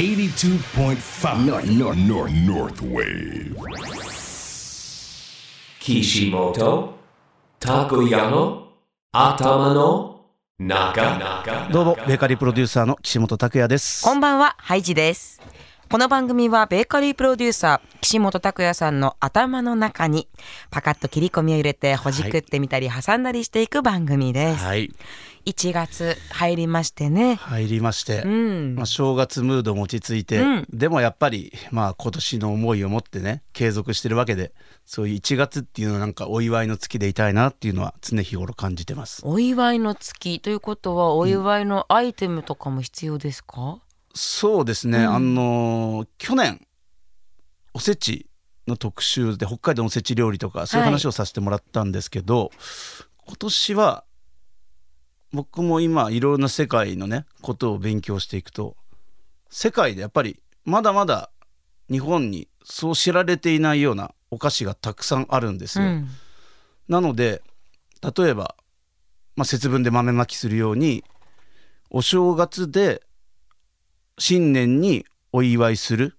82.5 North, North, North, North Wave. Kishimoto Takuya 頭の中どうもベーカリープロデューサーの岸本拓也ですこんばんは、ハイジです。この番組はベーカリープロデューサー岸本拓也さんの頭の中にパカッと切り込みを入れてほじくってみたり挟んだりしていく番組です。はい。1月入りましてね。入りまして、うん。まあ、正月ムードも落ち着いて、うん。でもやっぱりまあ今年の思いを持ってね継続してるわけでそういう1月っていうのはなんかお祝いの月でいたいなっていうのは常日頃感じてます。お祝いの月ということはお祝いのアイテムとかも必要ですか、そうですね、あのー去年おせちの特集で北海道のおせち料理とかそういう話をさせてもらったんですけど、今年は僕も今いろんな世界のねことを勉強していくと世界でやっぱりまだまだ日本にそう知られていないようなお菓子がたくさんあるんですよ。うん。なので例えば、まあ、節分で豆まきするようにお正月で新年にお祝いする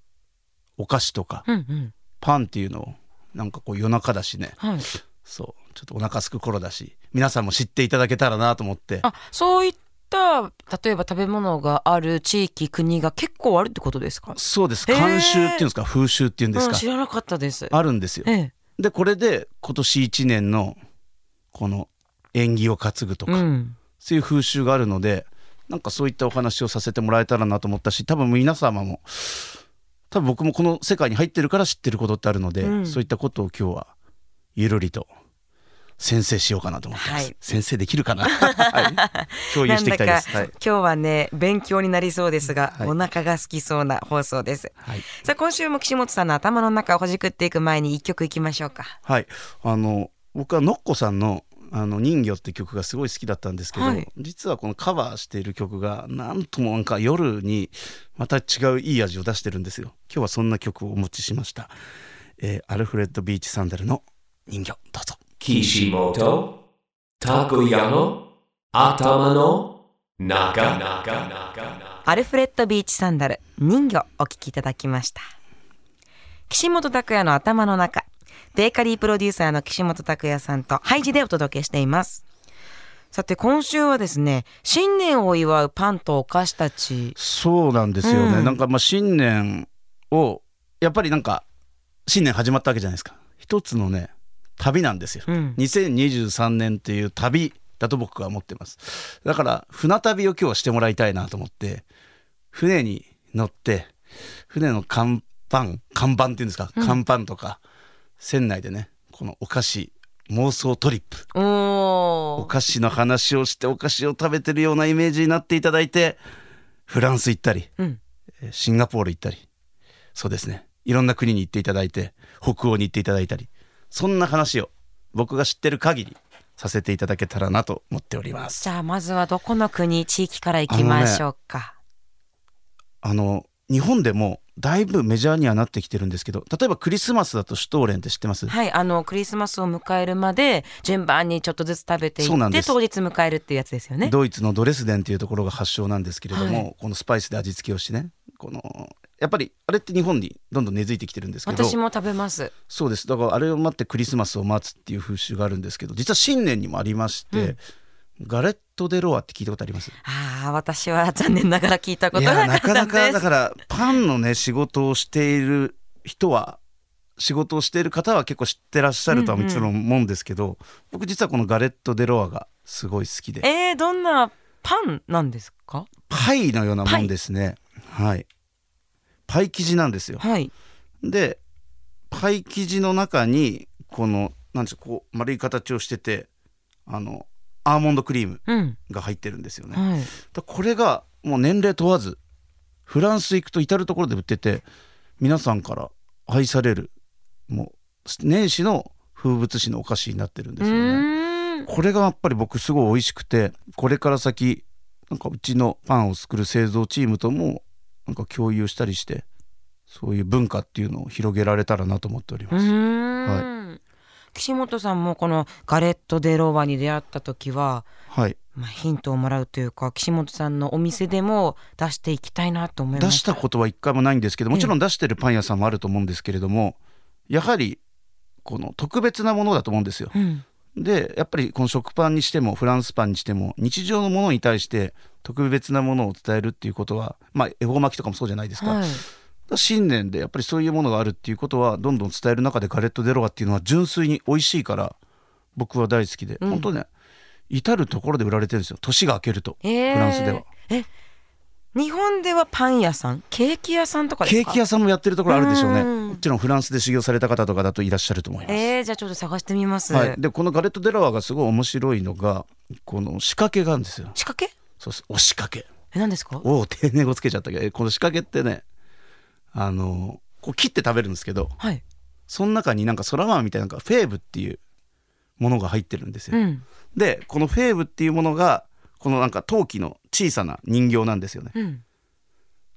お菓子とかうんうん。パンっていうのをなんかこう夜中だしね。はい、そう。ちょっとお腹すく頃だし皆さんも知っていただけたらなと思って。あそういった例えば食べ物がある地域国が結構あるってことですか？そうです。慣習っていうんですか？風習っていうんですうん、か知らなかったです。あるんですよ。ええ。でこれで今年1年のこの縁起を担ぐとか、うん。そういう風習があるのでなんかそういったお話をさせてもらえたらなと思ったし多分皆様も多分僕もこの世界に入ってるから知ってることってあるので、うん。そういったことを今日はゆるりと先生しようかなと思ってます、はい。先生できるかな、はい、共有していきたいです。はい。今日はね勉強になりそうですが、はい。お腹が空きそうな放送です。はい。さあ今週も岸本さんの頭の中をほじくっていく前に一曲いきましょうか。はい、あの僕はのっこさんの「あの人魚」って曲がすごい好きだったんですけど、はい。実はこのカバーしている曲がなんともなんか夜にまた違ういい味を出してるんですよ。今日はそんな曲をお持ちしました、えーアルフレッド・ビーチ・サンダルの人魚。どうぞ。Kishimoto Takuya 頭の中。アルフレッド・ビーチ・サンダル人魚お聴きいただきました。岸本拓也の頭の中ベーカリープロデューサーの岸本拓也さんとハイジでお届けしています。さて今週はですね新年を祝うパンとお菓子たち。そうなんですよね、うん。なんかまあ新年をやっぱりなんか新年始まったわけじゃないですか。一つのね旅なんですよ、うん。2023年っていう旅だと僕は思ってます。だから船旅を今日はしてもらいたいなと思って船に乗って船の看板看板っていうんですか、看板とか船内でねこのお菓子妄想トリップ。お菓子の話をしてお菓子を食べてるようなイメージになっていただいてフランス行ったり、うん。えーシンガポール行ったり。そうですね。いろんな国に行っていただいて北欧に行っていただいたり。そんな話を僕が知ってる限りさせていただけたらなと思っております。じゃあまずはどこの国地域から行きましょうか、あの日本でもだいぶメジャーにはなってきてるんですけど例えばクリスマスだとシュトーレンって知ってます？はいあのクリスマスを迎えるまで順番にちょっとずつ食べていって当日迎えるっていうやつですよね。ドイツのドレスデンっていうところが発祥なんですけれども、はい。このスパイスで味付けをしてねこのやっぱりあれって日本にどんどん根付いてきてるんですけど私も食べます。そうです。だからあれを待ってクリスマスを待つっていう風習があるんですけど実は新年にもありまして、ガレット・デ・ロワって聞いたことあります？ああ私は残念ながら聞いたことなかったなかなんかだからパンのね仕事をしている人は仕事をしている方は結構知ってらっしゃるとはもちろん思うんですけど、僕実はこのガレット・デ・ロワがすごい好きで。えー、どんなパンなんですか？パイのようなもんですね。はい。パイ生地なんですよ。はい。でパイ生地の中にこのなんでしょうこう丸い形をしててあのアーモンドクリームうんが入ってるんですよね。はいだこれがもう年齢問わずフランス行くと至る所で売ってて皆さんから愛されるもう年始の風物詩のお菓子になってるんでうすよね。これがやっぱり僕すごい美味しくてこれから先なんかうちのパンを作る製造チームともなんか共有したりしてそういう文化っていうのを広げられたらなと思っておりうます。ーん岸本さんもこのガレット・デ・ロワに出会った時は、はい。まあ、ヒントをもらうというか岸本さんのお店でも出していきたいなと思いまし出したことは一回もないんですけどもちろん出してるパン屋さんもあると思うんですけれどもやはりこの特別なものだと思うんですよ。うん。でやっぱりこの食パンにしてもフランスパンにしても日常のものに対して特別なものを伝えるっていうことはまあ恵方巻きとかもそうじゃないですか,、はい新年でやっぱりそういうものがあるっていうことはどんどん伝える中でガレット・デ・ロワっていうのは純粋に美味しいから僕は大好きで、うん。本当ね至る所で売られてるんですよ。年が明けると、えー。フランスでは。え日本ではパン屋さんケーキ屋さんとかですか？ケーキ屋さんもやってるところあるでしょうね。うん。もちろんフランスで修行された方とかだといらっしゃると思います、えー、じゃあちょっと探してみます、はい、でこのガレット・デ・ロワがすごい面白いのがこの仕掛けがあるんですよ。仕掛け？そうですお仕掛け。え何ですか？おお丁寧語つけちゃったけど。えこの仕掛けってねあのこう切って食べるんですけどはい。その中になんか空豆みたいななんかフェーブっていうものが入ってるんですよ、うん。でこのフェーブっていうものがこのなんか陶器の小さな人形なんですよね。うん。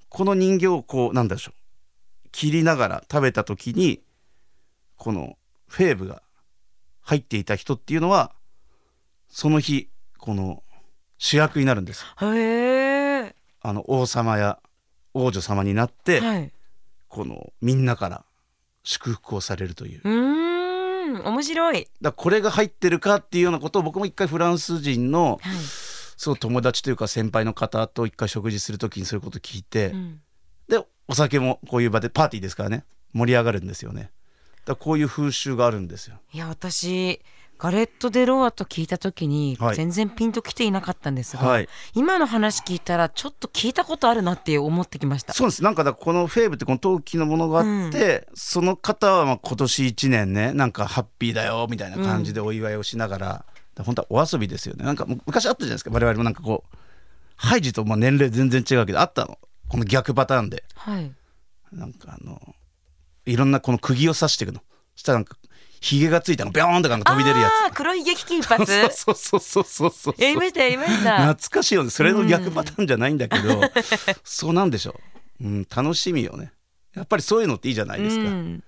この人形をこうなんだでしょう切りながら食べた時にこのフェーブが入っていた人っていうのはその日この主役になるんですあの王様や王女様になって、はいこのみんなから祝福をされるという。うーん面白い、だこれが入ってるかっていうようなことを僕も一回フランス人のはい。そう友達というか先輩の方と一回食事する時にそういうこと聞いて、うん。でお酒もこういう場でパーティーですからね。盛り上がるんですよね。だこういう風習があるんですよ。いや私ガレット・デ・ロワと聞いた時にはい。全然ピンときていなかったんですが、はい。今の話聞いたらちょっと聞いたことあるなって思ってきました。そうです。なんかだからこのフェーブってこの陶器のものがあって、その方はまあ今年1年ねなんかハッピーだよみたいな感じでお祝いをしながら、だから本当はお遊びですよね。なんかむ昔あったじゃないですか。我々もなんかこうハイジとまあ年齢全然違うけどあったの。この逆パターンで。はい。なんかあのいろんなこの釘を刺していくの。そしたらなんかひげがついたの。ビョーンとか飛び出るやあー黒い激金髪つそうそうそうそうそうそう。やりましたやりました。懐かしいよね。それの逆パターンじゃないんだけど、そうなんでしょう、うん、楽しみよね。やっぱりそういうのっていいじゃないですか、うん。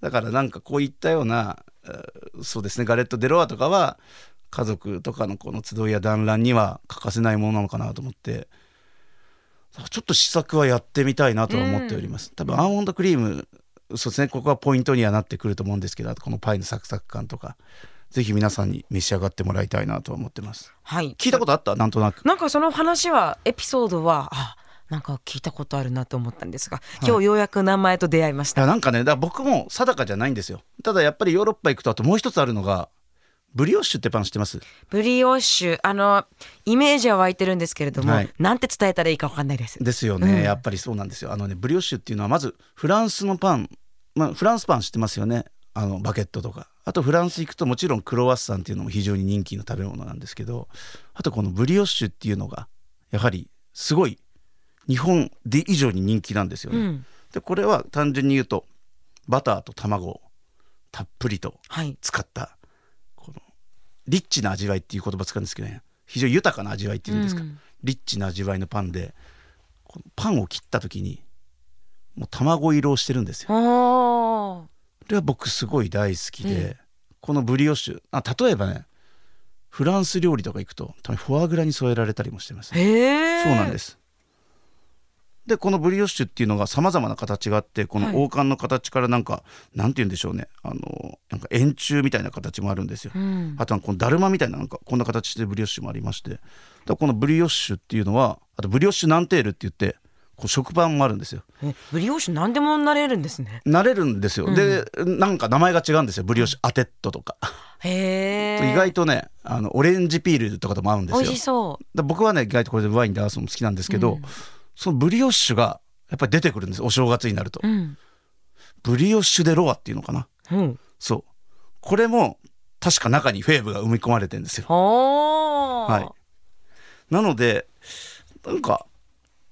だからなんかこういったようなえーそうですね。ガレット・デ・ロワとかは家族とかのこの集いや団らんには欠かせないものなのかなと思って。ちょっと試作はやってみたいなとは思っております、多分アーモンドクリームそうですね。ここはポイントにはなってくると思うんですけどこのパイのサクサク感とかぜひ皆さんに召し上がってもらいたいなとは思ってます。はい。聞いたことあった？なんとなく。なんかその話はエピソードはあなんか聞いたことあるなと思ったんですが今日ようやく名前と出会いました、いやなんかねだ僕も定かじゃないんですよ。ただやっぱりヨーロッパ行くとあともう一つあるのがブリオッシュってパン知ってます？ブリオッシュあのイメージは湧いてるんですけれども、はい。なんて伝えたらいいかわかんないです。ですよね、うん。やっぱりそうなんですよ。あのねブリオッシュっていうのはまずフランスのパン、まあ、フランスパン知ってますよね。あのバケットとか。あとフランス行くともちろんクロワッサンっていうのも非常に人気の食べ物なんですけど。あとこのブリオッシュっていうのがやはりすごい日本で以上に人気なんですよね、うん。でこれは単純に言うとバターと卵をたっぷりとはい。使ったこのリッチな味わいっていう言葉使うんですけどね。非常に豊かな味わいっていうんですか、うん。リッチな味わいのパンでパンを切った時にもう卵色をしてるんですよ。これは僕すごい大好きで、えこのブリオッシュあ例えばねフランス料理とか行くとたまにフォアグラに添えられたりもしてます、へえそうなんですでこのブリオッシュっていうのがさまざまな形があってこはい。の王冠の形からなんか、なんて言うんでしょうね。あのなんか円柱みたいな形もあるんですよ、うん。あとはこのだるまみたいななんかこんな形でブリオッシュもありまして。だこのブリオッシュっていうのはあとブリオッシュナンテールって言ってこう食パンもあるんですよ。えブリオッシュ何でもなれるんですね。なれるんですよ、でなんか名前が違うんですよ。ブリオッシュアテットとか、へえ意外とねあのオレンジピールとかとも合うんですよ。美味しそう。だ僕はね意外とこれでワインで合わすのも好きなんですけど、そのブリオッシュがやっぱり出てくるんですお正月になると、うん。ブリオッシュデロアっていうのかな？う。んそう。これも確か中にフェーブが埋め込まれてるんですよ。はい。なのでなんか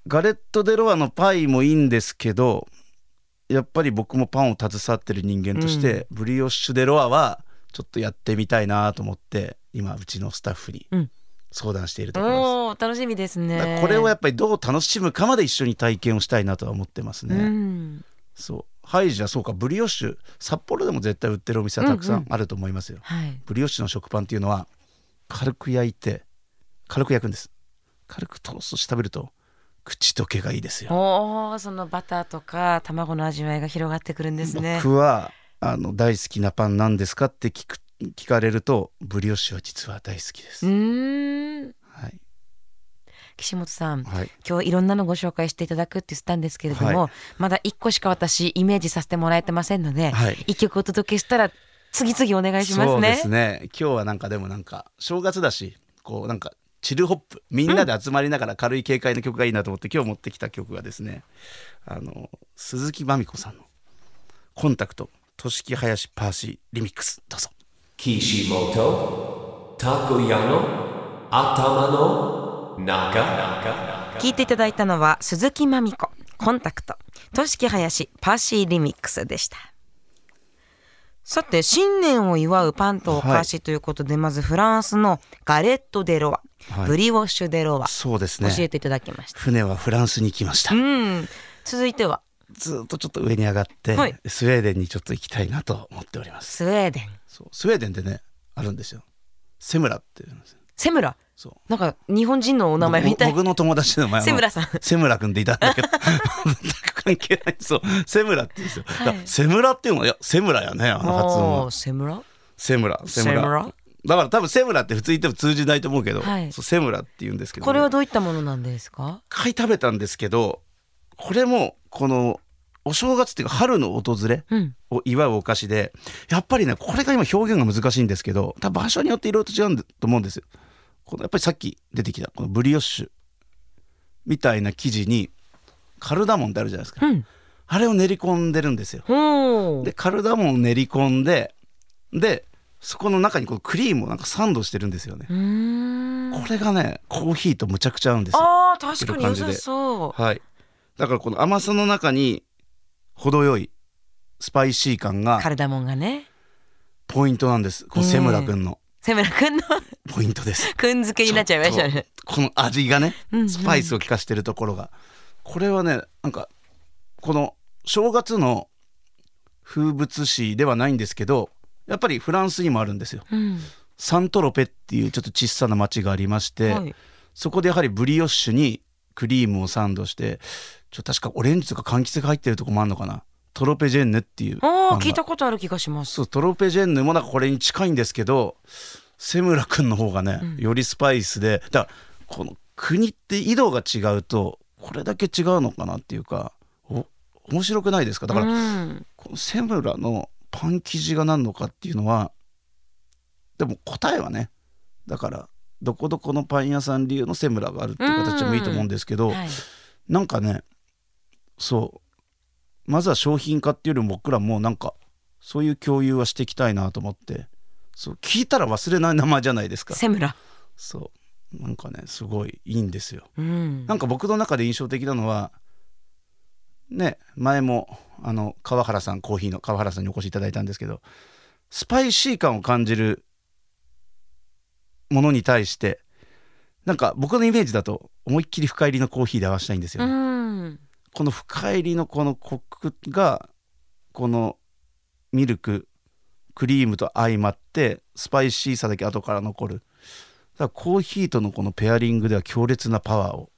ガレット・デ・ロワのパイもいいんですけどやっぱり僕もパンを携わってる人間として、ブリオッシュ・デ・ロワはちょっとやってみたいなと思って今うちのスタッフにうん相談しているところです、楽しみですね。これをやっぱりどう楽しむかまで一緒に体験をしたいなとは思ってますね、うん。そう。ハイジはそうか。ブリオッシュ札幌でも絶対売ってるお店はたくさうんうんんあると思いますよ、はい。ブリオッシュの食パンっていうのは軽く焼いて軽く焼くんです。軽くトーストして食べると口どけがいいですよ。おーそのバターとか卵の味わいが広がってくるんですね。僕はあの大好きなパンなんですかって聞く聞かれるとブリオッシュは実は大好きです、はい。岸本さんはい。今日いろんなのご紹介していただくって言ったんですけれども、はまだ一個しか私イメージさせてもらえてませんので、はい。一曲お届けしたら次々お願いしますね。そうですね。今日はなんかでもなんか正月だしこうなんかチルホップみんなで集まりながら軽い軽快な曲がいいなと思って、今日持ってきた曲がですねあの鈴木まみこさんの「コンタクトとしき林パーシーリミックス」どうぞ。Kishimoto Takoyano Atama no Naka 聞いていただいたのは鈴木まみこコンタクトとしき林パーシーリミックスでした。さて新年を祝うパンとお菓子ということで、まずフランスのガレット・デ・ロワ、はい。ブリオッシュ・デ・ロワそうですね。教えていただきました、船はフランスに行きました、うん。続いては。ずっとちょっと上に上がって、はい。スウェーデンにちょっと行きたいなと思っております。スウェーデンそう。スウェーデンでねあるんですよ。セムラっていうんですよ。セムラ？そう。なんか日本人のお名前みたい。僕僕の友達の名前はセムラさん。セムラ君でいたんだけど。関係ない。そう。セムラって言うんですよ、はい。セムラっていうのはいやセムラやねあの発音は。セムラ？セムラ。セムラ。セムラ？だから多分セムラって普通言っても通じないと思うけど、はい。そうセムラって言うんですけどね、これはどういったものなんですか？一回食べたんですけどこれもこのお正月っていうか春の訪れうんを祝うお菓子でやっぱりねこれが今表現が難しいんですけど多分場所によっていろいろと違うんだと思うんですよ。このやっぱりさっき出てきたこのブリオッシュみたいな生地にカルダモンってあるじゃないですか、うんあれを練り込んでるんですよ。でカルダモンを練り込んででそこの中にこのクリームをなんかサンドしてるんですよね。これがねコーヒーとむちゃくちゃ合うんですよ。あー確かに良さそうはい。だからこの甘さの中に程よいスパイシー感がカルダモンがね。ポイントなんです。このセムラ君の。セムラくんの？ポイントです。くんづけになっちゃいましたねこの味がねうんうん。スパイスを効かしてるところが、これはねなんかこの正月の風物詩ではないんですけどやっぱりフランスにもあるんですよ。うん。サントロペっていうちょっと小さな町がありまして、はい。そこでやはりブリオッシュにクリームをサンドしてちょ確かオレンジとか柑橘が入ってるとこもあるのかな？トロペジェンヌっていうあ聞いたことある気がします。そうトロペジェンヌもなんかこれに近いんですけどセムラ君の方がね、うん。よりスパイスでだからこの国って緯度が違うとこれだけ違うのかなっていうかお面白くないですか？だから、うん。このセムラのパン生地が何のかっていうのはでも答えはねだからどこどこのパン屋さん流のセムラがあるっていう形でもいいと思うんですけど、はい。なんかねそう。まずは商品化っていうよりも僕らもなんかそういう共有はしていきたいなと思って。そう聞いたら忘れない名前じゃないですか。セムラ。そう。なんかねすごいいいんですよ。うん。なんか僕の中で印象的なのはね前もあの川原さんコーヒーの川原さんにお越しいただいたんですけどスパイシー感を感じるものに対してなんか僕のイメージだと思いっきり深入りのコーヒーで合わせたいんですようね。んこの深入りのこのコクがこのミルククリームと相まってスパイシーさだけ後から残る。だからコーヒーとのこのペアリングでは強烈なパワーを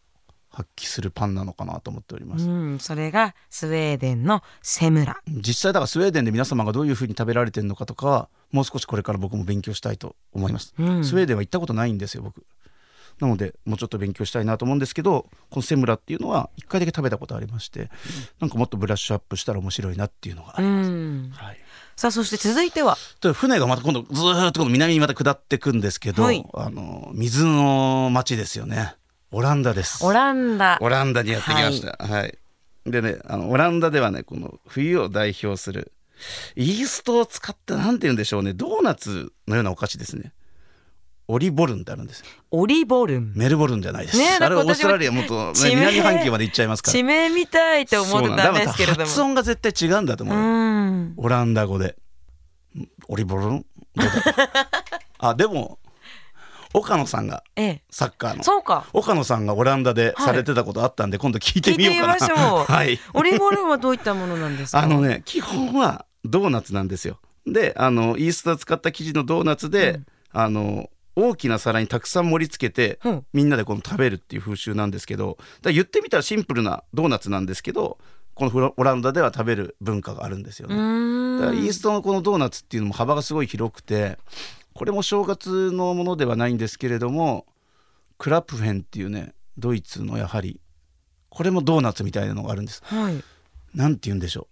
発揮するパンなのかなと思っております、うんそれがスウェーデンのセムラ。実際だからスウェーデンで皆様がどういうふうに食べられてるのかとかはもう少しこれから僕も勉強したいと思います、うん。スウェーデンは行ったことないんですよ僕なのでもうちょっと勉強したいなと思うんですけどこのセムラっていうのは1回だけ食べたことありましてなんかもっとブラッシュアップしたら面白いなっていうのがあうります、ん。はい、さあそして続いては？で船がまた今度ずーっとこの南にまた下ってくんですけど、はい。あの水の町ですよね。オランダです。オランダ。オランダにやってきました。はい、でねあのオランダではねこの冬を代表するイーストを使ってなんて言うんでしょうねドーナツのようなお菓子ですねオリボルンってあるんですよ。オリボルン。メルボルンじゃないです、ねえあれオーストラリアもっと、南半球まで行っちゃいますから。地名みたいって思ってたんですけれども。発音が絶対違うんだと思うオランダ語で。オリボルン あでも岡野さんがええ。サッカーの。そうか。岡野さんがオランダでされてたことあったんで、今度聞いてみようかな。聞いてみましょう。はい。オリーブオイルはどういったものなんですか？あのね基本はドーナツなんですよ。であのイースター使った生地のドーナツで、あの大きな皿にたくさん盛り付けて、うんみんなでこの食べるっていう風習なんですけどだ言ってみたらシンプルなドーナツなんですけどこのオランダでは食べる文化があるんですようね。だからイーストのこのドーナツっていうのも幅がすごい広くてこれも正月のものではないんですけれどもクラプフェンっていうねドイツのやはりこれもドーナツみたいなのがあるんです。はいなんて言うんでしょう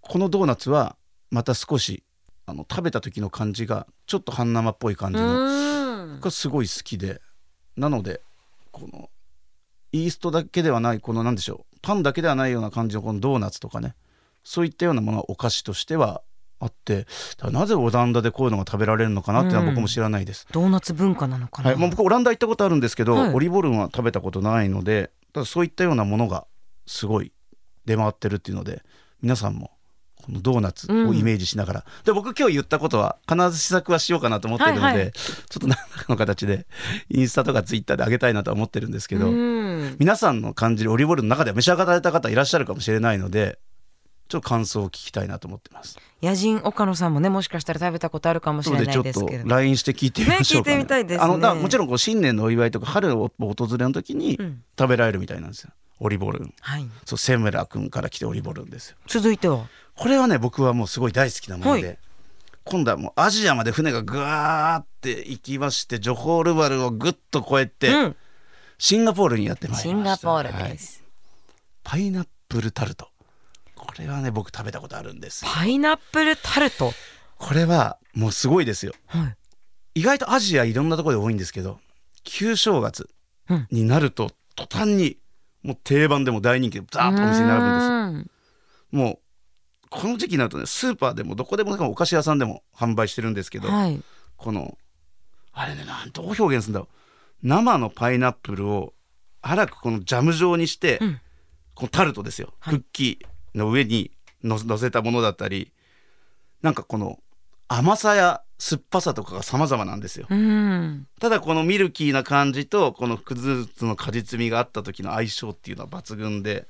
このドーナツはまた少しあの食べた時の感じがちょっと半生っぽい感うじのーん。がすごい好きでなのでこのイーストだけではないこの何でしょうパンだけではないような感じのこのドーナツとかねそういったようなものはお菓子としてはあってなぜオランダでこういうのが食べられるのかなっていうのは僕も知らないです。ドーナツ文化なのかな、はいまあ、僕オランダ行ったことあるんですけど、はい。オリボルンは食べたことないのでただそういったようなものがすごい出回ってるっていうので皆さんもこのドーナツをイメージしながら、で僕今日言ったことは必ず試作はしようかなと思ってるので、はいはい。ちょっと何らかの形でインスタとかツイッターで上げたいなとは思ってるんですけど、うん。皆さんの感じるオリボルンの中では召し上がられた方いらっしゃるかもしれないのでちょっと感想を聞きたいなと思ってます。野人岡野さんもねもしかしたら食べたことあるかもしれないでちょっとですけれど LINE して聞いてみましょうか、ね。聞いてみたいですね。あのだもちろんこう新年のお祝いとか春を訪れの時にうん。食べられるみたいなんですよ。オリボル。ン。はい。そうセムラ君から来てオリボルンですよ。続いては？これはね僕はもうすごい大好きなもので、はい。今度はもうアジアまで船がぐわーって行きましてジョホールバルをぐっと越えて、うん。シンガポールにやってまいりシンました。ガポールはい。です、パイナップルタルト。これはね僕食べたことあるんです。パイナップルタルト？これはもうすごいですよ。はい。意外とアジアいろんなところで多いんですけど旧正月うん。になると途端にもう定番でも大人気でザーッとお店に並ぶんですぶん。もうこの時期になるとねスーパーでもどこでもお菓子屋さんでも販売してるんですけど、はい。このあれねなんどう表現するんだろう。生のパイナップルを粗くこのジャム状にして、うん。このタルトですよ、はい。クッキーの上にの乗せたものだったりなんかこの甘さや酸っぱさとかが様々なんですよ。うん。ただこのミルキーな感じとこのくずつの果実味があった時の相性っていうのは抜群で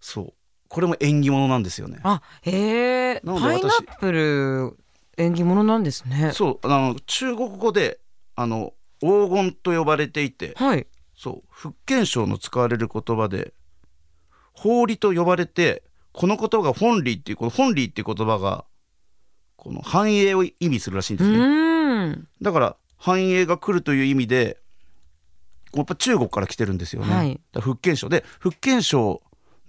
そうこれも縁起物なんですよね。あへえパイナップル縁起物なんですね。そうあの中国語であの黄金と呼ばれていてはい。そう福建省の使われる言葉で法理と呼ばれてこの言葉が本理っていうこの本理っていう言葉がこの繁栄を意味するらしいんでうすね。ん。だから繁栄が来るという意味でやっぱ中国から来てるんですよね、はい。福建省。で福建省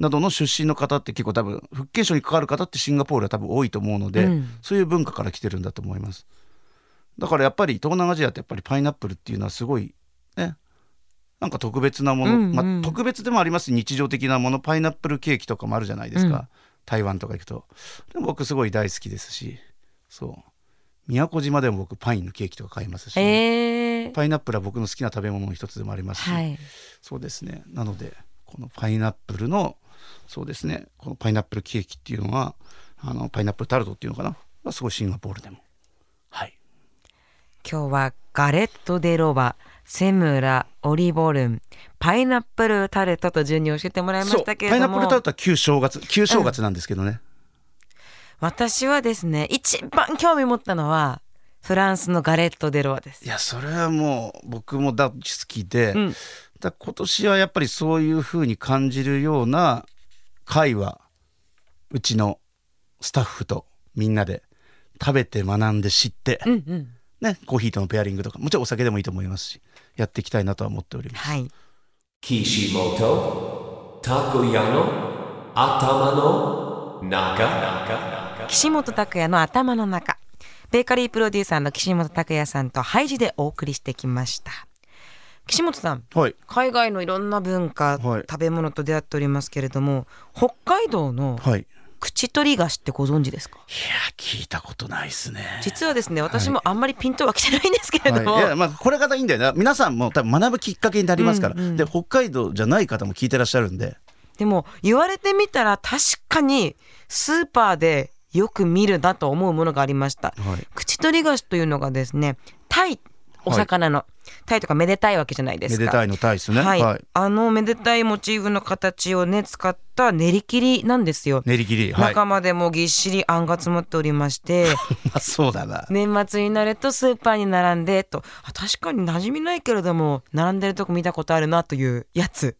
などの出身の方って結構多分福建省に関わる方ってシンガポールは多分多いと思うので、うん。そういう文化から来てるんだと思います。だからやっぱり東南アジアってやっぱりパイナップルっていうのはすごいねなんか特別なもの、うんうん。まあ、特別でもありますし日常的なもの。パイナップルケーキとかもあるじゃないですか、うん。台湾とか行くと。でも僕すごい大好きですし。そう。宮古島でも僕パインのケーキとか買いますし、へえ。パイナップルは僕の好きな食べ物の一つでもありますし、はい。そうですね。なのでこのパイナップルのそうですね。このパイナップルケーキっていうのはあのパイナップルタルトっていうのかな？がすごいシンガポールでも。はい。今日はガレット・デ・ロバセムラオリボルンパイナップルタルトと順に教えてもらいましたけパイナれども。ップルタルトは旧正月旧正月なんですけどね、私はですね一番興味持ったのはフランスのガレット・デ・ロバです。いやそれはもう僕も大好きで、うん。だ今年はやっぱりそういう風に感じるような会話うちのスタッフとみんなで食べて学んで知って、うんうん。ね、コーヒーとのペアリングとかもちろんお酒でもいいと思いますしやっていきたいなとは思っております。はい。Kishimoto Takoyano Atama no Naka 岸本拓也の頭の中。ベーカリープロデューサーの岸本拓也さんとハイジでお送りしてきました岸本さんはい。海外のいろんな文化、はい。食べ物と出会っておりますけれども北海道のはい。い口取り菓子ってご存知ですか？や聞いたことないですね。実はですね私もあんまりピントは来てないんですけれども、はい、いやまあこれがいいんだよな皆さんも多分学ぶきっかけになりますから、うんうんで北海道じゃない方も聞いてらっしゃるんで。でも言われてみたら確かにスーパーでよく見るなと思うものがありました、はい。口取り菓子というのがですねタイお魚の、タイとかめでたいわけじゃないですかめでたいのタイですね。はい、はい。あのめでたいモチーフの形をね使った練り切りなんですよ、練り切り。はい。中までもぎっしりあんが詰まっておりましてまあ そうだな。年末になるとスーパーに並んでとあ確かに馴染みないけれども並んでるとこ見たことあるなというやつ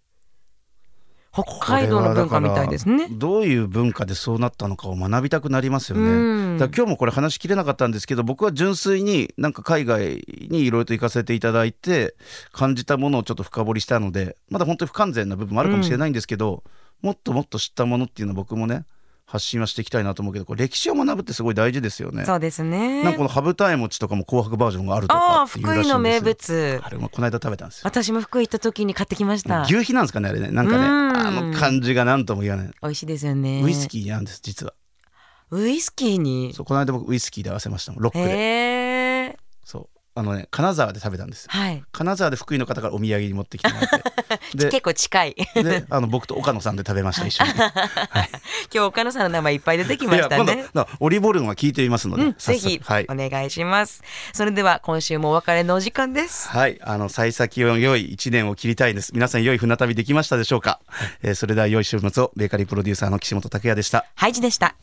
北海道の文化みたいですねどういう文化でそうなったのかを学びたくなりますよね。うんだ今日もこれ話しきれなかったんですけど僕は純粋になんか海外にいろいろと行かせていただいて感じたものをちょっと深掘りしたのでまだ本当に不完全な部分もあるかもしれないんですけど、もっともっと知ったものっていうのは僕もね発信はしていきたいなと思うけどこれ歴史を学ぶってすごい大事ですよね。そうですね。なんかこの羽二重餅とかも紅白バージョンがあるとかっていうらしいんですよ。福井の名物。あれもこの間食べたんですよ。私も福井行った時に買ってきました。牛皮なんですかねあれね。なんかねうんあの感じが何とも言わない、美味しいですよね。ウイスキーなんです実は。ウイスキーに？そうこの間僕ウイスキーで合わせましたもん。ロックであのね金沢で食べたんですはい。金沢で福井の方からお土産に持ってきてもらって。で結構近い。であの僕と岡野さんで食べました一緒に。今日岡野さんの名前いっぱい出てきましたね。オリボルンは聞いてみますので、うん、ぜひはい。お願いします、それでは今週もお別れのお時間です。はい、あの幸先の良い一年を切りたいです。皆さん良い船旅できましたでしょうか。えーそれでは良い週末をベーカリープロデューサーの岸本拓也でした。ハイジでした